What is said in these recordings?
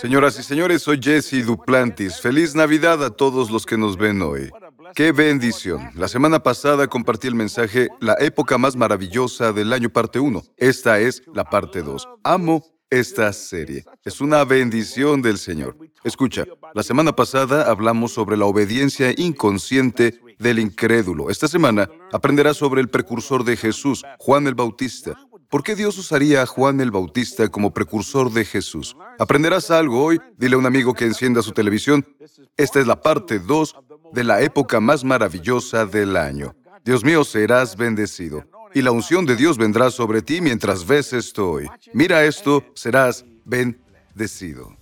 Señoras y señores, soy Jesse Duplantis. Feliz Navidad a todos los que nos ven hoy. ¡Qué bendición! La semana pasada compartí el mensaje La época más maravillosa del año parte 1. Esta es la parte 2. Amo esta serie. Es una bendición del Señor. Escucha, la semana pasada hablamos sobre la obediencia inconsciente del incrédulo. Esta semana aprenderás sobre el precursor de Jesús, Juan el Bautista. ¿Por qué Dios usaría a Juan el Bautista como precursor de Jesús? ¿Aprenderás algo hoy? Dile a un amigo que encienda su televisión. Esta es la parte 2 de la época más maravillosa del año. Dios mío, serás bendecido. Y la unción de Dios vendrá sobre ti mientras ves esto hoy. Mira esto, serás bendecido.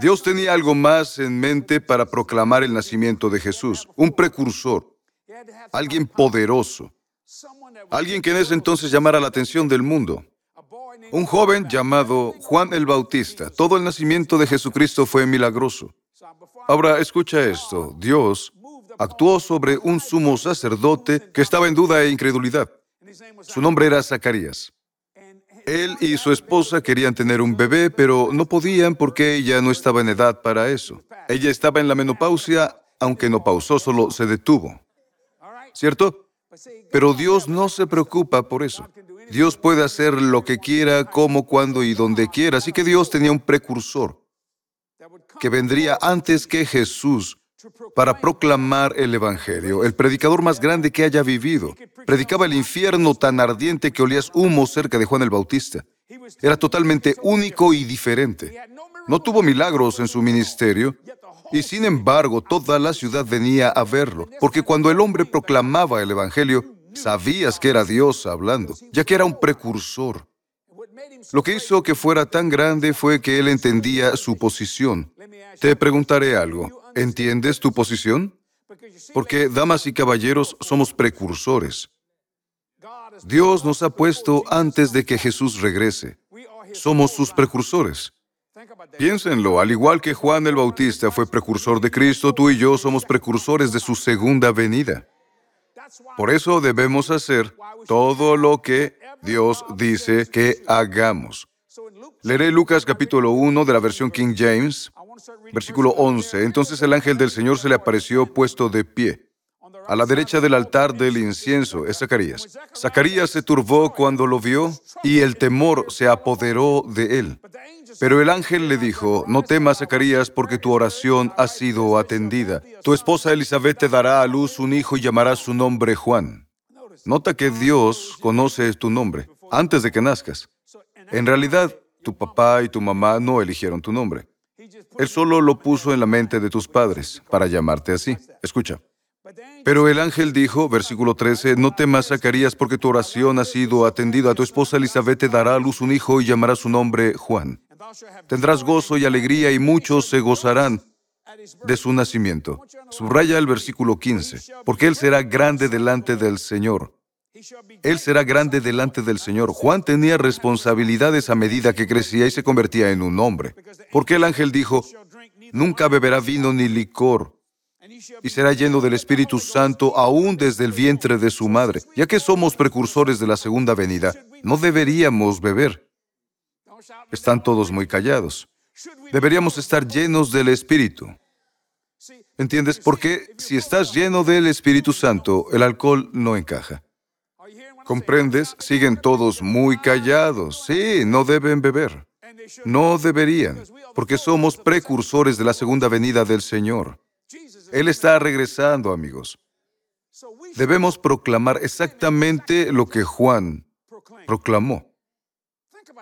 Dios tenía algo más en mente para proclamar el nacimiento de Jesús, un precursor, alguien poderoso, alguien que en ese entonces llamara la atención del mundo. Un joven llamado Juan el Bautista. Todo el nacimiento de Jesucristo fue milagroso. Ahora, escucha esto. Dios actuó sobre un sumo sacerdote que estaba en duda e incredulidad. Su nombre era Zacarías. Él y su esposa querían tener un bebé, pero no podían porque ella no estaba en edad para eso. Ella estaba en la menopausia, aunque no pausó, solo se detuvo. ¿Cierto? Pero Dios no se preocupa por eso. Dios puede hacer lo que quiera, como, cuando y donde quiera. Así que Dios tenía un precursor que vendría antes que Jesús para proclamar el Evangelio, el predicador más grande que haya vivido. Predicaba el infierno tan ardiente que olías humo cerca de Juan el Bautista. Era totalmente único y diferente. No tuvo milagros en su ministerio, y sin embargo, toda la ciudad venía a verlo, porque cuando el hombre proclamaba el Evangelio, sabías que era Dios hablando, ya que era un precursor. Lo que hizo que fuera tan grande fue que él entendía su posición. Te preguntaré algo, ¿entiendes tu posición? Porque, damas y caballeros, somos precursores. Dios nos ha puesto antes de que Jesús regrese. Somos sus precursores. Piénsenlo, al igual que Juan el Bautista fue precursor de Cristo, tú y yo somos precursores de su segunda venida. Por eso debemos hacer todo lo que Dios dice que hagamos. Leeré Lucas capítulo 1 de la versión King James, versículo 11. Entonces el ángel del Señor se le apareció puesto de pie a la derecha del altar del incienso es Zacarías. Zacarías se turbó cuando lo vio y el temor se apoderó de él. Pero el ángel le dijo, no temas, Zacarías, porque tu oración ha sido atendida. Tu esposa Elizabeth te dará a luz un hijo y llamará su nombre Juan. Nota que Dios conoce tu nombre antes de que nazcas. En realidad, tu papá y tu mamá no eligieron tu nombre. Él solo lo puso en la mente de tus padres para llamarte así. Escucha. Pero el ángel dijo, versículo 13, no temas, Zacarías, porque tu oración ha sido atendida. Tu esposa Elizabeth te dará a luz un hijo y llamará su nombre Juan. Tendrás gozo y alegría y muchos se gozarán de su nacimiento. Subraya el versículo 15, porque él será grande delante del Señor. Él será grande delante del Señor. Juan tenía responsabilidades a medida que crecía y se convertía en un hombre. Porque el ángel dijo, nunca beberá vino ni licor y será lleno del Espíritu Santo aún desde el vientre de su madre. Ya que somos precursores de la segunda venida, no deberíamos beber. Están todos muy callados. Deberíamos estar llenos del Espíritu. ¿Entiendes? Porque si estás lleno del Espíritu Santo, el alcohol no encaja. ¿Comprendes? Siguen todos muy callados. Sí, no deben beber. No deberían, porque somos precursores de la segunda venida del Señor. Él está regresando, amigos. Debemos proclamar exactamente lo que Juan proclamó.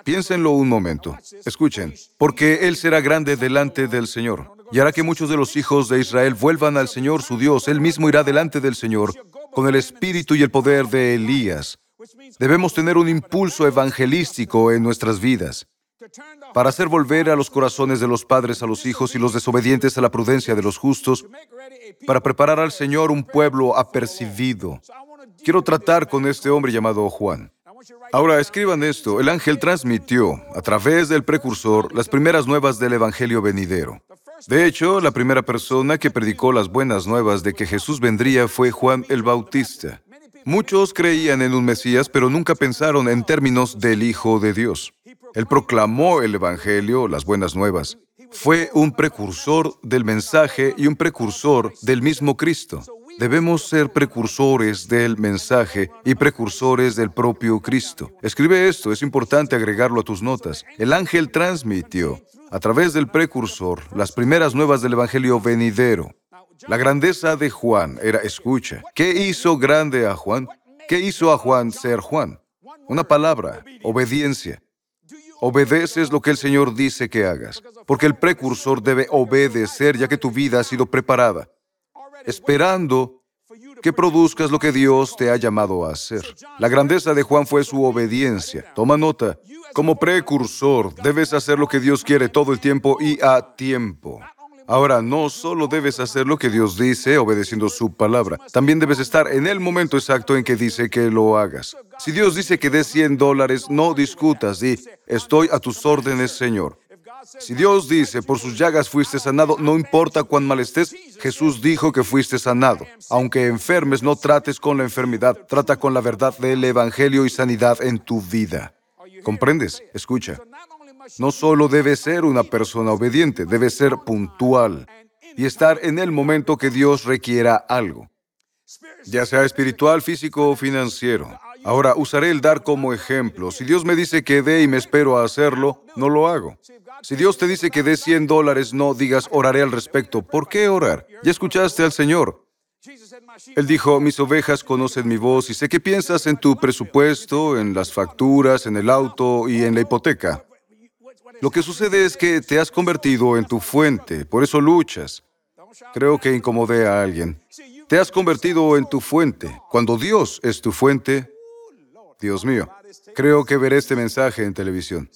Piénsenlo un momento. Escuchen, porque Él será grande delante del Señor y hará que muchos de los hijos de Israel vuelvan al Señor su Dios. Él mismo irá delante del Señor con el espíritu y el poder de Elías. Debemos tener un impulso evangelístico en nuestras vidas para hacer volver a los corazones de los padres a los hijos y los desobedientes a la prudencia de los justos, para preparar al Señor un pueblo apercibido. Quiero tratar con este hombre llamado Juan. Ahora escriban esto, el ángel transmitió a través del precursor las primeras nuevas del Evangelio venidero. De hecho, la primera persona que predicó las buenas nuevas de que Jesús vendría fue Juan el Bautista. Muchos creían en un Mesías, pero nunca pensaron en términos del Hijo de Dios. Él proclamó el Evangelio, las buenas nuevas. fue un precursor del mensaje y un precursor del mismo Cristo. Debemos ser precursores del mensaje y precursores del propio Cristo. Escribe esto, es importante agregarlo a tus notas. El ángel transmitió a través del precursor las primeras nuevas del Evangelio venidero. La grandeza de Juan era, escucha, ¿qué hizo grande a Juan? ¿Qué hizo a Juan ser Juan? Una palabra, obediencia. Obedeces lo que el Señor dice que hagas, porque el precursor debe obedecer ya que tu vida ha sido preparada, esperando que produzcas lo que Dios te ha llamado a hacer. La grandeza de Juan fue su obediencia. Toma nota, como precursor debes hacer lo que Dios quiere todo el tiempo y a tiempo. Ahora, no solo debes hacer lo que Dios dice obedeciendo su palabra, también debes estar en el momento exacto en que dice que lo hagas. Si Dios dice que des 100 dólares, no discutas, di, estoy a tus órdenes, Señor. Si Dios dice, por sus llagas fuiste sanado, no importa cuán mal estés, Jesús dijo que fuiste sanado. Aunque enfermes, no trates con la enfermedad, trata con la verdad del Evangelio y sanidad en tu vida. ¿Comprendes? Escucha. No solo debe ser una persona obediente, debe ser puntual y estar en el momento que Dios requiera algo, ya sea espiritual, físico o financiero. Ahora, usaré el dar como ejemplo. Si Dios me dice que dé y me espero a hacerlo, no lo hago. Si Dios te dice que dé 100 dólares, no digas oraré al respecto. ¿Por qué orar? Ya escuchaste al Señor. Él dijo, mis ovejas conocen mi voz y sé que piensas en tu presupuesto, en las facturas, en el auto y en la hipoteca. Lo que sucede es que te has convertido en tu fuente, por eso luchas. Creo que incomodé a alguien. Te has convertido en tu fuente. Cuando Dios es tu fuente, Dios mío, creo que veré este mensaje en televisión.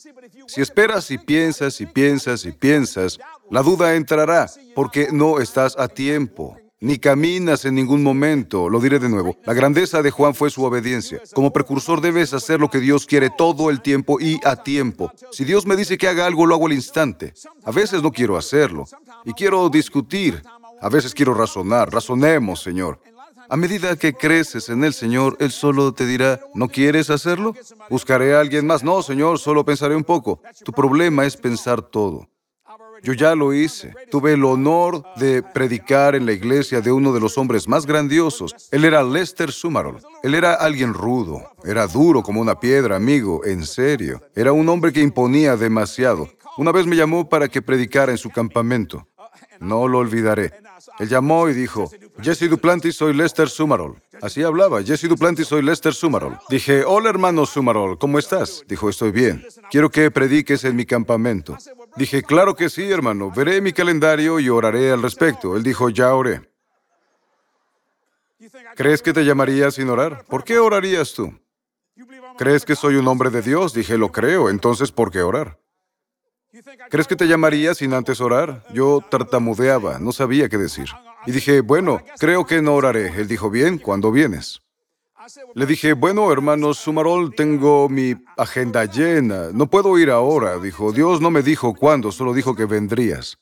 Si esperas y piensas y piensas y piensas, la duda entrará porque no estás a tiempo ni caminas en ningún momento. Lo diré de nuevo. La grandeza de Juan fue su obediencia. Como precursor debes hacer lo que Dios quiere todo el tiempo y a tiempo. Si Dios me dice que haga algo, lo hago al instante. A veces no quiero hacerlo y quiero discutir. A veces quiero razonar. Razonemos, Señor. A medida que creces en el Señor, Él solo te dirá, ¿no quieres hacerlo? Buscaré a alguien más. No, Señor, solo pensaré un poco. Tu problema es pensar todo. Yo ya lo hice. Tuve el honor de predicar en la iglesia de uno de los hombres más grandiosos. Él era Lester Sumarol. Él era alguien rudo. Era duro como una piedra, amigo, en serio. Era un hombre que imponía demasiado. Una vez me llamó para que predicara en su campamento. No lo olvidaré. Él llamó y dijo, Jesse Duplantis, soy Lester Sumarol. Así hablaba, Jesse Duplantis, soy Lester Sumarol. Dije, hola hermano Sumarol, ¿cómo estás? Dijo, estoy bien. Quiero que prediques en mi campamento. Dije, claro que sí, hermano. Veré mi calendario y oraré al respecto. Él dijo, ya oré. ¿Crees que te llamaría sin orar? ¿Por qué orarías tú? ¿Crees que soy un hombre de Dios? Dije, lo creo. Entonces, ¿por qué orar? ¿Crees que te llamaría sin antes orar? Yo tartamudeaba, no sabía qué decir. Y dije, bueno, creo que no oraré. Él dijo, bien, ¿cuándo vienes? Le dije, bueno, hermano Sumarol, tengo mi agenda llena. No puedo ir ahora. Dijo, Dios no me dijo cuándo, solo dijo que vendrías.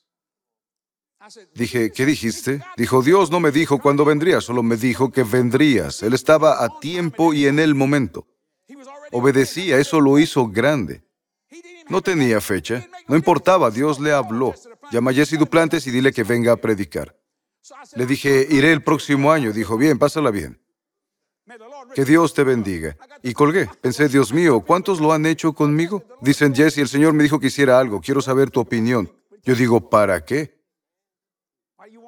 Dije, ¿qué dijiste? Dijo, Dios no me dijo cuándo vendrías, solo me dijo que vendrías. Él estaba a tiempo y en el momento. Obedecía, eso lo hizo grande. No tenía fecha, no importaba, Dios le habló. Llama a Jesse Duplantes y dile que venga a predicar. Le dije, iré el próximo año. Dijo, bien, pásala bien. Que Dios te bendiga. Y colgué. Pensé, Dios mío, ¿cuántos lo han hecho conmigo? Dicen, Jesse, el Señor me dijo que hiciera algo. Quiero saber tu opinión. Yo digo, ¿para qué?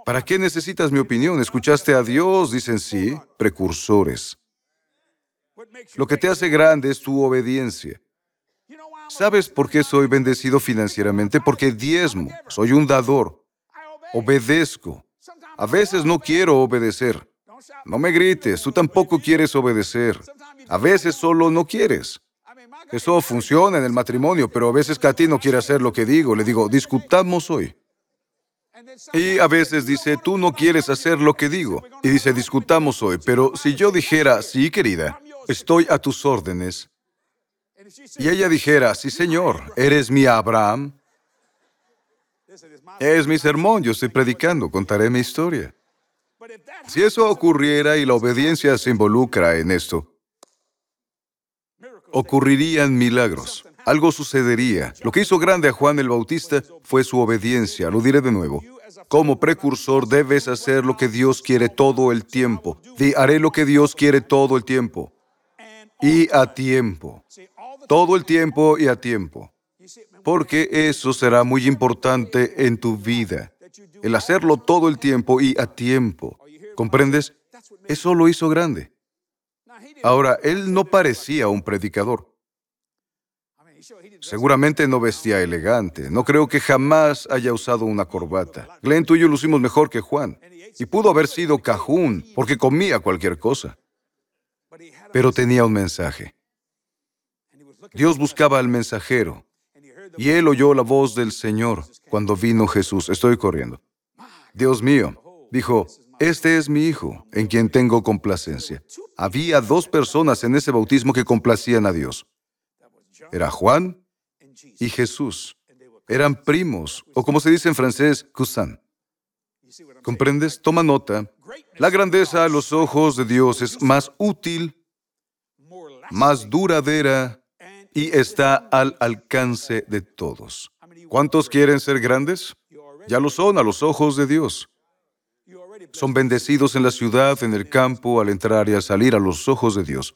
¿Para qué necesitas mi opinión? ¿Escuchaste a Dios? Dicen, sí, precursores. Lo que te hace grande es tu obediencia. ¿Sabes por qué soy bendecido financieramente? Porque diezmo, soy un dador, obedezco. A veces no quiero obedecer. No me grites, tú tampoco quieres obedecer. A veces solo no quieres. Eso funciona en el matrimonio, pero a veces Katy no quiere hacer lo que digo. Le digo, discutamos hoy. Y a veces dice, tú no quieres hacer lo que digo. Y dice, discutamos hoy. Pero si yo dijera, sí, querida, estoy a tus órdenes. Y ella dijera, sí, Señor, eres mi Abraham. Es mi sermón, yo estoy predicando, contaré mi historia. Si eso ocurriera y la obediencia se involucra en esto, ocurrirían milagros. Algo sucedería. Lo que hizo grande a Juan el Bautista fue su obediencia. Lo diré de nuevo. Como precursor debes hacer lo que Dios quiere todo el tiempo. Haré lo que Dios quiere todo el tiempo. Y a tiempo. Todo el tiempo y a tiempo. Porque eso será muy importante en tu vida. El hacerlo todo el tiempo y a tiempo. ¿Comprendes? Eso lo hizo grande. Ahora, él no parecía un predicador. Seguramente no vestía elegante. No creo que jamás haya usado una corbata. Glenn, tú y yo lucimos mejor que Juan. Y pudo haber sido cajún, porque comía cualquier cosa. Pero tenía un mensaje. Dios buscaba al mensajero. Y él oyó la voz del Señor cuando vino Jesús. Estoy corriendo. Dios mío, dijo, este es mi hijo, en quien tengo complacencia. Había dos personas en ese bautismo que complacían a Dios. Era Juan y Jesús. Eran primos, o como se dice en francés, cousin. ¿Comprendes? Toma nota. La grandeza a los ojos de Dios es más útil, más duradera y está al alcance de todos. ¿Cuántos quieren ser grandes? Ya lo son a los ojos de Dios. Son bendecidos en la ciudad, en el campo, al entrar y al salir a los ojos de Dios.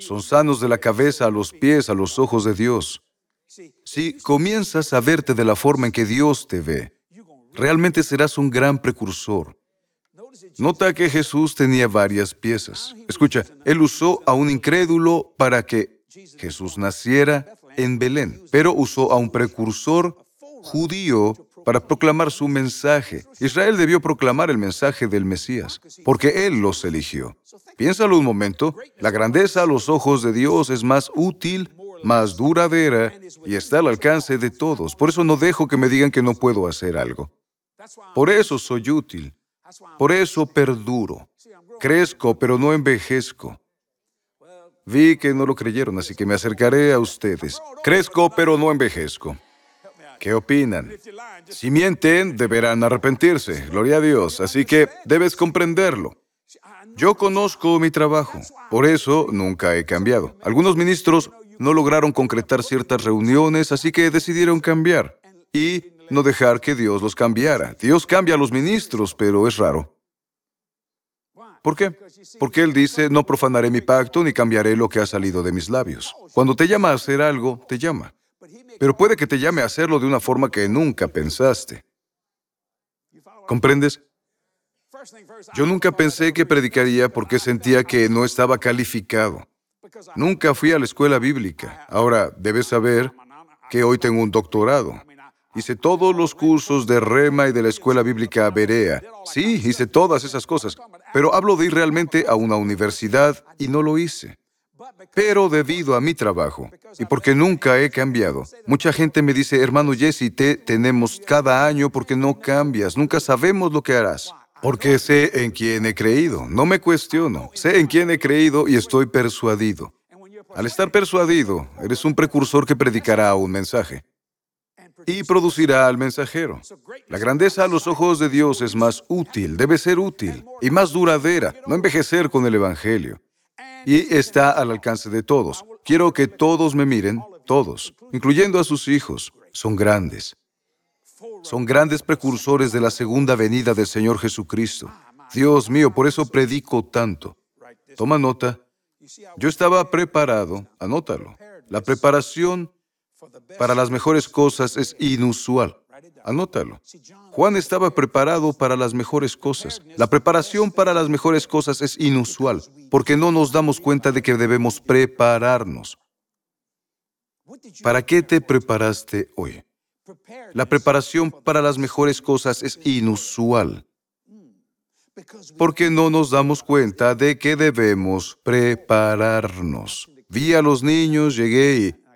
Son sanos de la cabeza a los pies a los ojos de Dios. Si comienzas a verte de la forma en que Dios te ve, realmente serás un gran precursor. Nota que Jesús tenía varias piezas. Escucha, Él usó a un incrédulo para que Jesús naciera en Belén, pero usó a un precursor judío para proclamar su mensaje. Israel debió proclamar el mensaje del Mesías, porque Él los eligió. Piénsalo un momento, la grandeza a los ojos de Dios es más útil, más duradera y está al alcance de todos. Por eso no dejo que me digan que no puedo hacer algo. Por eso soy útil. Por eso perduro. Crezco, pero no envejezco. Vi que no lo creyeron, así que me acercaré a ustedes. Crezco, pero no envejezco. ¿Qué opinan? Si mienten, deberán arrepentirse, gloria a Dios, así que debes comprenderlo. Yo conozco mi trabajo, por eso nunca he cambiado. Algunos ministros no lograron concretar ciertas reuniones, así que decidieron cambiar y no dejar que Dios los cambiara. Dios cambia a los ministros, pero es raro. ¿Por qué? Porque Él dice, no profanaré mi pacto ni cambiaré lo que ha salido de mis labios. Cuando te llama a hacer algo, te llama pero puede que te llame a hacerlo de una forma que nunca pensaste. ¿Comprendes? Yo nunca pensé que predicaría porque sentía que no estaba calificado. Nunca fui a la escuela bíblica. Ahora, debes saber que hoy tengo un doctorado. Hice todos los cursos de Rema y de la escuela bíblica Berea. Sí, hice todas esas cosas. Pero hablo de ir realmente a una universidad y no lo hice. Pero debido a mi trabajo y porque nunca he cambiado, mucha gente me dice, hermano Jesse, te tenemos cada año porque no cambias, nunca sabemos lo que harás. Porque sé en quién he creído, no me cuestiono, sé en quién he creído y estoy persuadido. Al estar persuadido, eres un precursor que predicará un mensaje y producirá al mensajero. La grandeza a los ojos de Dios es más útil, debe ser útil y más duradera, no envejecer con el Evangelio y está al alcance de todos. Quiero que todos me miren, todos, incluyendo a sus hijos. Son grandes. Son grandes precursores de la segunda venida del Señor Jesucristo. Dios mío, por eso predico tanto. Toma nota. Yo estaba preparado, anótalo. La preparación para las mejores cosas es inusual. Anótalo. Juan estaba preparado para las mejores cosas. La preparación para las mejores cosas es inusual, porque no nos damos cuenta de que debemos prepararnos. ¿Para qué te preparaste hoy? La preparación para las mejores cosas es inusual, porque no nos damos cuenta de que debemos prepararnos. Vi a los niños, llegué y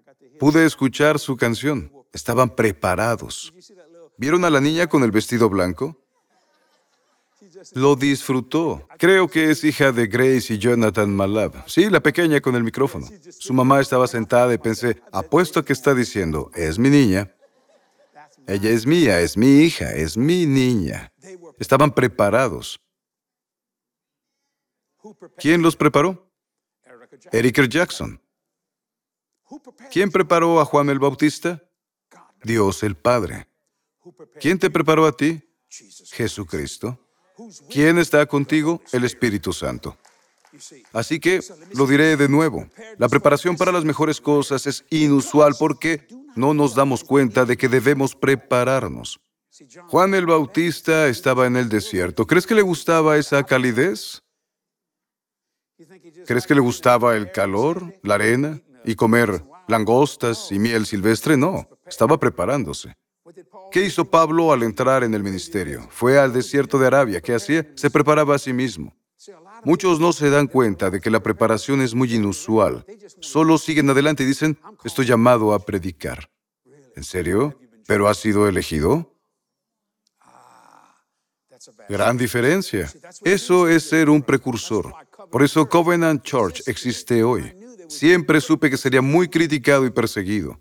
pude escuchar su canción. Estaban preparados. ¿Vieron a la niña con el vestido blanco? Lo disfrutó. Creo que es hija de Grace y Jonathan Malab. Sí, la pequeña con el micrófono. Su mamá estaba sentada y pensé, apuesto que está diciendo, es mi niña. Ella es mía, es mi hija, es mi niña. Estaban preparados. ¿Quién los preparó? Eric Jackson. ¿Quién preparó a Juan el Bautista? Dios el Padre. ¿Quién te preparó a ti? Jesucristo. ¿Quién está contigo? El Espíritu Santo. Así que lo diré de nuevo. La preparación para las mejores cosas es inusual porque no nos damos cuenta de que debemos prepararnos. Juan el Bautista estaba en el desierto. ¿Crees que le gustaba esa calidez? ¿Crees que le gustaba el calor, la arena y comer langostas y miel silvestre? No, estaba preparándose. ¿Qué hizo Pablo al entrar en el ministerio? Fue al desierto de Arabia. ¿Qué hacía? Se preparaba a sí mismo. Muchos no se dan cuenta de que la preparación es muy inusual. Solo siguen adelante y dicen, estoy llamado a predicar. ¿En serio? ¿Pero has sido elegido? Gran diferencia. Eso es ser un precursor. Por eso Covenant Church existe hoy. Siempre supe que sería muy criticado y perseguido.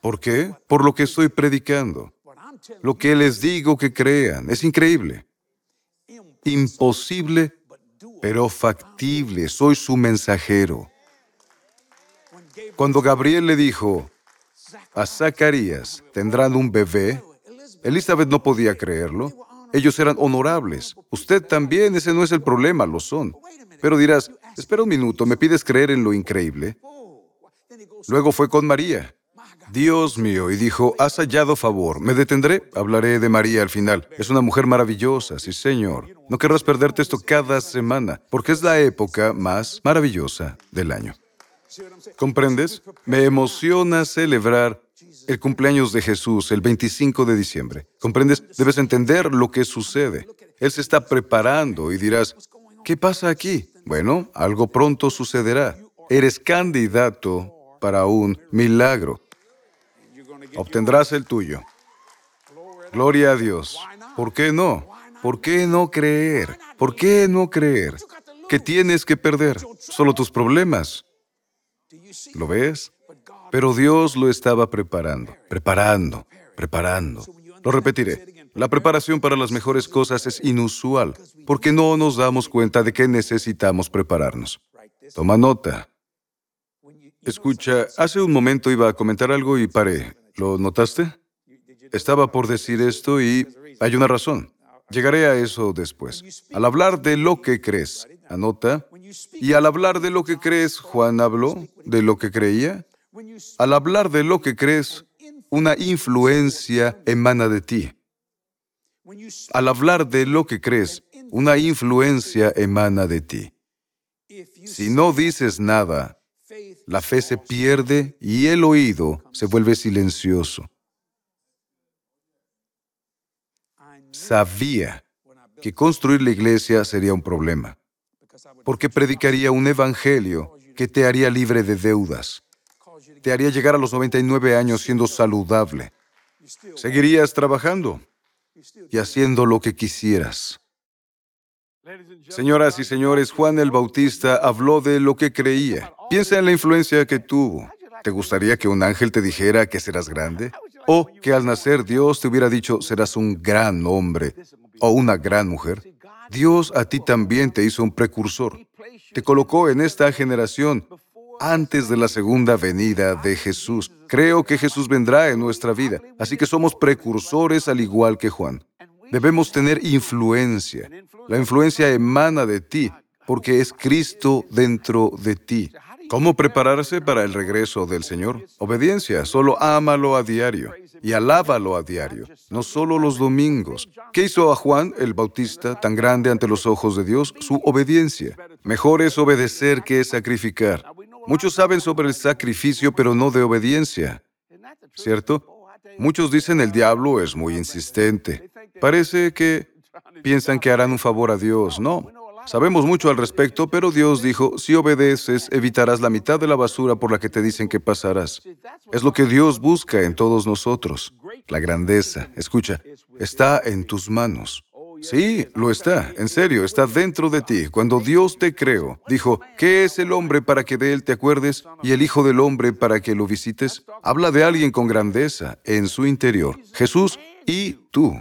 ¿Por qué? Por lo que estoy predicando. Lo que les digo que crean es increíble. Imposible, pero factible. Soy su mensajero. Cuando Gabriel le dijo a Zacarías, tendrán un bebé, Elizabeth no podía creerlo. Ellos eran honorables. Usted también, ese no es el problema, lo son. Pero dirás, espera un minuto, ¿me pides creer en lo increíble? Luego fue con María. Dios mío, y dijo, has hallado favor, me detendré, hablaré de María al final. Es una mujer maravillosa, sí señor. No querrás perderte esto cada semana, porque es la época más maravillosa del año. ¿Comprendes? Me emociona celebrar el cumpleaños de Jesús el 25 de diciembre. ¿Comprendes? Debes entender lo que sucede. Él se está preparando y dirás, ¿qué pasa aquí? Bueno, algo pronto sucederá. Eres candidato para un milagro. Obtendrás el tuyo. Gloria a Dios. ¿Por qué no? ¿Por qué no creer? ¿Por qué no creer? ¿Qué tienes que perder? Solo tus problemas. ¿Lo ves? Pero Dios lo estaba preparando, preparando, preparando. Lo repetiré. La preparación para las mejores cosas es inusual porque no nos damos cuenta de que necesitamos prepararnos. Toma nota. Escucha, hace un momento iba a comentar algo y paré. ¿Lo notaste? Estaba por decir esto y hay una razón. Llegaré a eso después. Al hablar de lo que crees, anota, y al hablar de lo que crees, Juan habló de lo que creía. Al hablar de lo que crees, una influencia emana de ti. Al hablar de lo que crees, una influencia emana de ti. Si no dices nada, la fe se pierde y el oído se vuelve silencioso. Sabía que construir la iglesia sería un problema, porque predicaría un evangelio que te haría libre de deudas, te haría llegar a los 99 años siendo saludable. Seguirías trabajando y haciendo lo que quisieras. Señoras y señores, Juan el Bautista habló de lo que creía. Piensa en la influencia que tuvo. ¿Te gustaría que un ángel te dijera que serás grande? ¿O que al nacer Dios te hubiera dicho serás un gran hombre o una gran mujer? Dios a ti también te hizo un precursor. Te colocó en esta generación antes de la segunda venida de Jesús. Creo que Jesús vendrá en nuestra vida, así que somos precursores al igual que Juan. Debemos tener influencia. La influencia emana de ti, porque es Cristo dentro de ti. ¿Cómo prepararse para el regreso del Señor? Obediencia, solo ámalo a diario y alábalo a diario, no solo los domingos. ¿Qué hizo a Juan el Bautista tan grande ante los ojos de Dios? Su obediencia. Mejor es obedecer que sacrificar. Muchos saben sobre el sacrificio, pero no de obediencia. ¿Cierto? Muchos dicen el diablo es muy insistente. Parece que piensan que harán un favor a Dios. No. Sabemos mucho al respecto, pero Dios dijo, si obedeces, evitarás la mitad de la basura por la que te dicen que pasarás. Es lo que Dios busca en todos nosotros. La grandeza, escucha, está en tus manos. Sí, lo está, en serio, está dentro de ti. Cuando Dios te creó, dijo, ¿qué es el hombre para que de él te acuerdes y el Hijo del hombre para que lo visites? Habla de alguien con grandeza en su interior, Jesús y tú.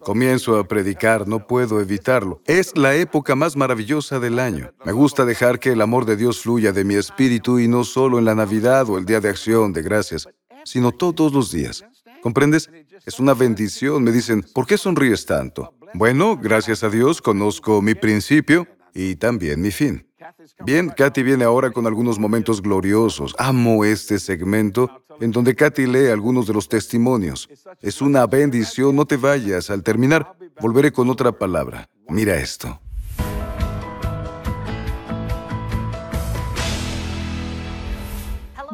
Comienzo a predicar, no puedo evitarlo. Es la época más maravillosa del año. Me gusta dejar que el amor de Dios fluya de mi espíritu y no solo en la Navidad o el Día de Acción de Gracias, sino todos los días. ¿Comprendes? Es una bendición. Me dicen, ¿por qué sonríes tanto? Bueno, gracias a Dios conozco mi principio y también mi fin. Bien, Katy viene ahora con algunos momentos gloriosos. Amo este segmento en donde Katy lee algunos de los testimonios. Es una bendición, no te vayas. Al terminar, volveré con otra palabra. Mira esto.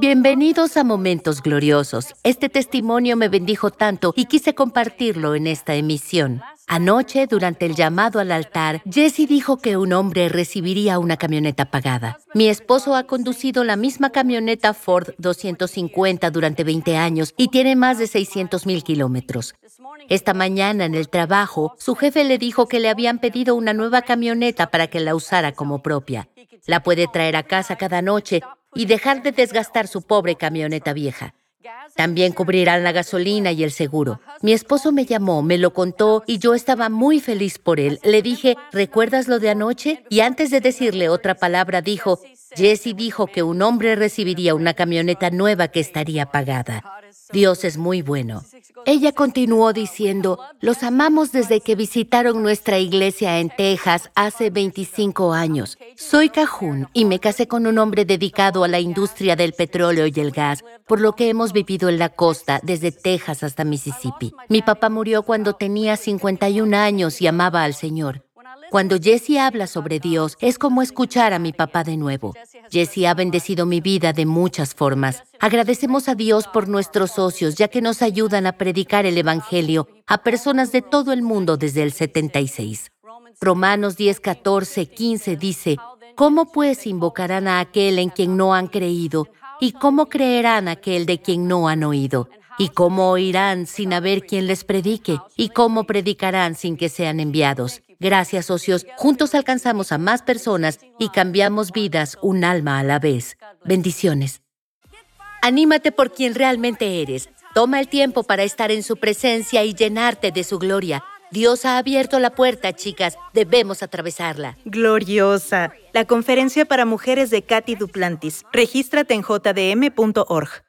Bienvenidos a Momentos Gloriosos. Este testimonio me bendijo tanto y quise compartirlo en esta emisión. Anoche, durante el llamado al altar, Jesse dijo que un hombre recibiría una camioneta pagada. Mi esposo ha conducido la misma camioneta Ford 250 durante 20 años y tiene más de 600 mil kilómetros. Esta mañana en el trabajo, su jefe le dijo que le habían pedido una nueva camioneta para que la usara como propia. La puede traer a casa cada noche y dejar de desgastar su pobre camioneta vieja. También cubrirán la gasolina y el seguro. Mi esposo me llamó, me lo contó y yo estaba muy feliz por él. Le dije, ¿recuerdas lo de anoche? Y antes de decirle otra palabra dijo, Jesse dijo que un hombre recibiría una camioneta nueva que estaría pagada. Dios es muy bueno. Ella continuó diciendo, los amamos desde que visitaron nuestra iglesia en Texas hace 25 años. Soy cajún y me casé con un hombre dedicado a la industria del petróleo y el gas, por lo que hemos vivido en la costa desde Texas hasta Mississippi. Mi papá murió cuando tenía 51 años y amaba al Señor. Cuando Jesse habla sobre Dios, es como escuchar a mi papá de nuevo. Jesse ha bendecido mi vida de muchas formas. Agradecemos a Dios por nuestros socios, ya que nos ayudan a predicar el Evangelio a personas de todo el mundo desde el 76. Romanos 10, 14, 15 dice, ¿Cómo pues invocarán a aquel en quien no han creído? ¿Y cómo creerán aquel de quien no han oído? ¿Y cómo oirán sin haber quien les predique? ¿Y cómo predicarán sin que sean enviados? Gracias, socios. Juntos alcanzamos a más personas y cambiamos vidas un alma a la vez. Bendiciones. Anímate por quien realmente eres. Toma el tiempo para estar en su presencia y llenarte de su gloria. Dios ha abierto la puerta, chicas. Debemos atravesarla. Gloriosa. La conferencia para mujeres de Katy Duplantis. Regístrate en jdm.org.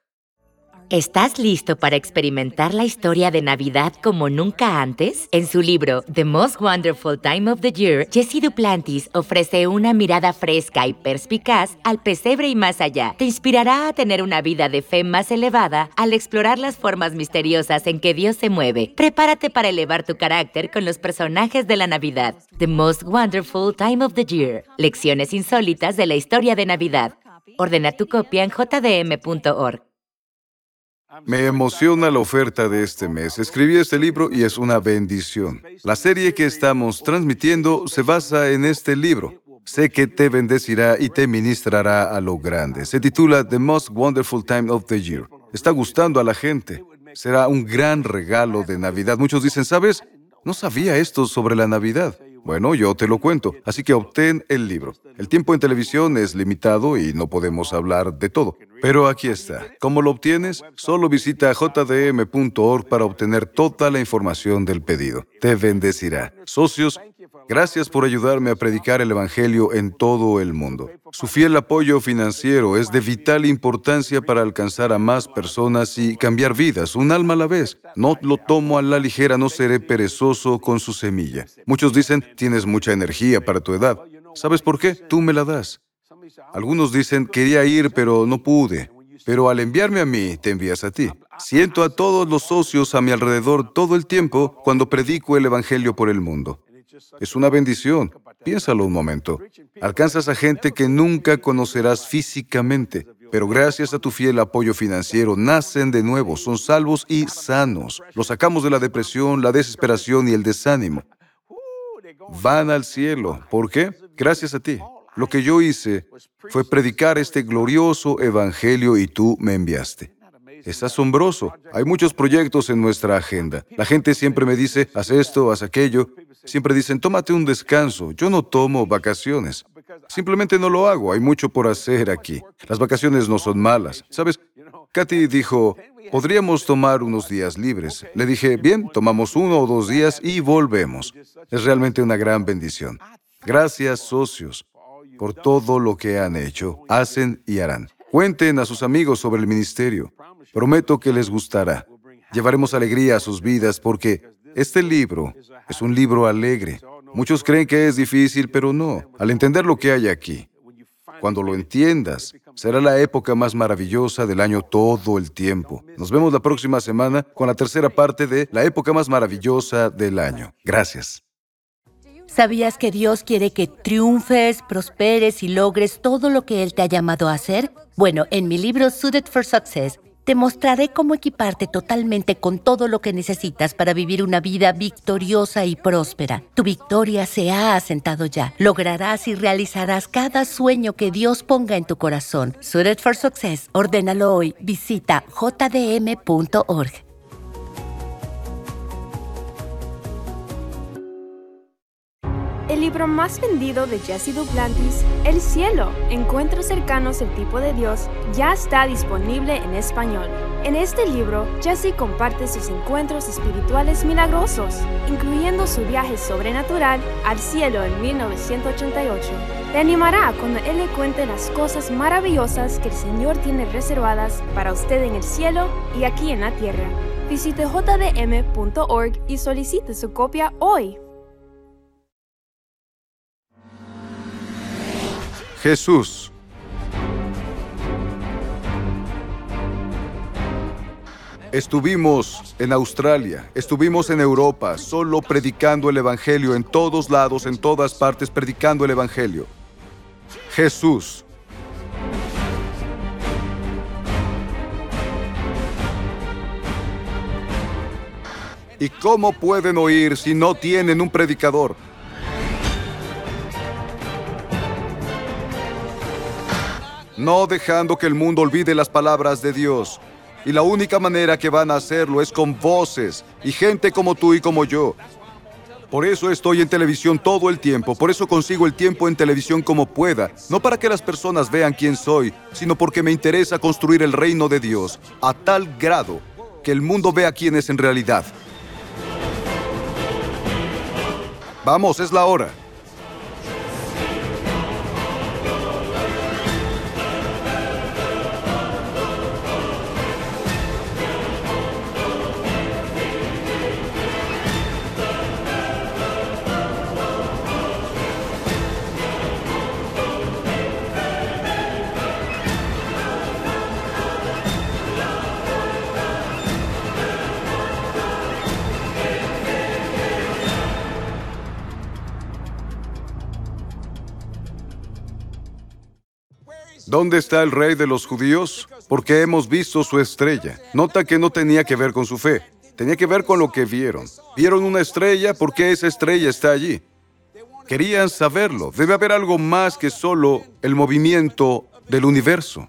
¿Estás listo para experimentar la historia de Navidad como nunca antes? En su libro The Most Wonderful Time of the Year, Jesse Duplantis ofrece una mirada fresca y perspicaz al pesebre y más allá. Te inspirará a tener una vida de fe más elevada al explorar las formas misteriosas en que Dios se mueve. Prepárate para elevar tu carácter con los personajes de la Navidad. The Most Wonderful Time of the Year. Lecciones insólitas de la historia de Navidad. Ordena tu copia en jdm.org. Me emociona la oferta de este mes. Escribí este libro y es una bendición. La serie que estamos transmitiendo se basa en este libro. Sé que te bendecirá y te ministrará a lo grande. Se titula The Most Wonderful Time of the Year. Está gustando a la gente. Será un gran regalo de Navidad. Muchos dicen, ¿sabes? No sabía esto sobre la Navidad. Bueno, yo te lo cuento, así que obtén el libro. El tiempo en televisión es limitado y no podemos hablar de todo. Pero aquí está. ¿Cómo lo obtienes? Solo visita jdm.org para obtener toda la información del pedido. Te bendecirá. Socios, gracias por ayudarme a predicar el Evangelio en todo el mundo. Su fiel apoyo financiero es de vital importancia para alcanzar a más personas y cambiar vidas, un alma a la vez. No lo tomo a la ligera, no seré perezoso con su semilla. Muchos dicen, tienes mucha energía para tu edad. ¿Sabes por qué? Tú me la das. Algunos dicen, quería ir, pero no pude. Pero al enviarme a mí, te envías a ti. Siento a todos los socios a mi alrededor todo el tiempo cuando predico el Evangelio por el mundo. Es una bendición. Piénsalo un momento. Alcanzas a gente que nunca conocerás físicamente, pero gracias a tu fiel apoyo financiero nacen de nuevo, son salvos y sanos. Los sacamos de la depresión, la desesperación y el desánimo. Van al cielo. ¿Por qué? Gracias a ti. Lo que yo hice fue predicar este glorioso evangelio y tú me enviaste. Es asombroso. Hay muchos proyectos en nuestra agenda. La gente siempre me dice, haz esto, haz aquello. Siempre dicen, tómate un descanso. Yo no tomo vacaciones. Simplemente no lo hago. Hay mucho por hacer aquí. Las vacaciones no son malas. ¿Sabes? Katy dijo, podríamos tomar unos días libres. Le dije, bien, tomamos uno o dos días y volvemos. Es realmente una gran bendición. Gracias, socios, por todo lo que han hecho, hacen y harán. Cuenten a sus amigos sobre el ministerio. Prometo que les gustará. Llevaremos alegría a sus vidas porque este libro es un libro alegre. Muchos creen que es difícil, pero no. Al entender lo que hay aquí, cuando lo entiendas, será la época más maravillosa del año todo el tiempo. Nos vemos la próxima semana con la tercera parte de la época más maravillosa del año. Gracias. ¿Sabías que Dios quiere que triunfes, prosperes y logres todo lo que Él te ha llamado a hacer? Bueno, en mi libro Suited for Success, te mostraré cómo equiparte totalmente con todo lo que necesitas para vivir una vida victoriosa y próspera. Tu victoria se ha asentado ya. Lograrás y realizarás cada sueño que Dios ponga en tu corazón. Suited for Success. Ordénalo hoy. Visita jdm.org. libro más vendido de Jesse Duplantis, El cielo, encuentros cercanos el tipo de Dios, ya está disponible en español. En este libro, Jesse comparte sus encuentros espirituales milagrosos, incluyendo su viaje sobrenatural al cielo en 1988. Te animará cuando él le cuente las cosas maravillosas que el Señor tiene reservadas para usted en el cielo y aquí en la tierra. Visite jdm.org y solicite su copia hoy. Jesús. Estuvimos en Australia, estuvimos en Europa, solo predicando el Evangelio en todos lados, en todas partes, predicando el Evangelio. Jesús. ¿Y cómo pueden oír si no tienen un predicador? No dejando que el mundo olvide las palabras de Dios. Y la única manera que van a hacerlo es con voces y gente como tú y como yo. Por eso estoy en televisión todo el tiempo, por eso consigo el tiempo en televisión como pueda, no para que las personas vean quién soy, sino porque me interesa construir el reino de Dios a tal grado que el mundo vea quién es en realidad. Vamos, es la hora. ¿Dónde está el rey de los judíos? Porque hemos visto su estrella. Nota que no tenía que ver con su fe, tenía que ver con lo que vieron. Vieron una estrella porque esa estrella está allí. Querían saberlo. Debe haber algo más que solo el movimiento del universo.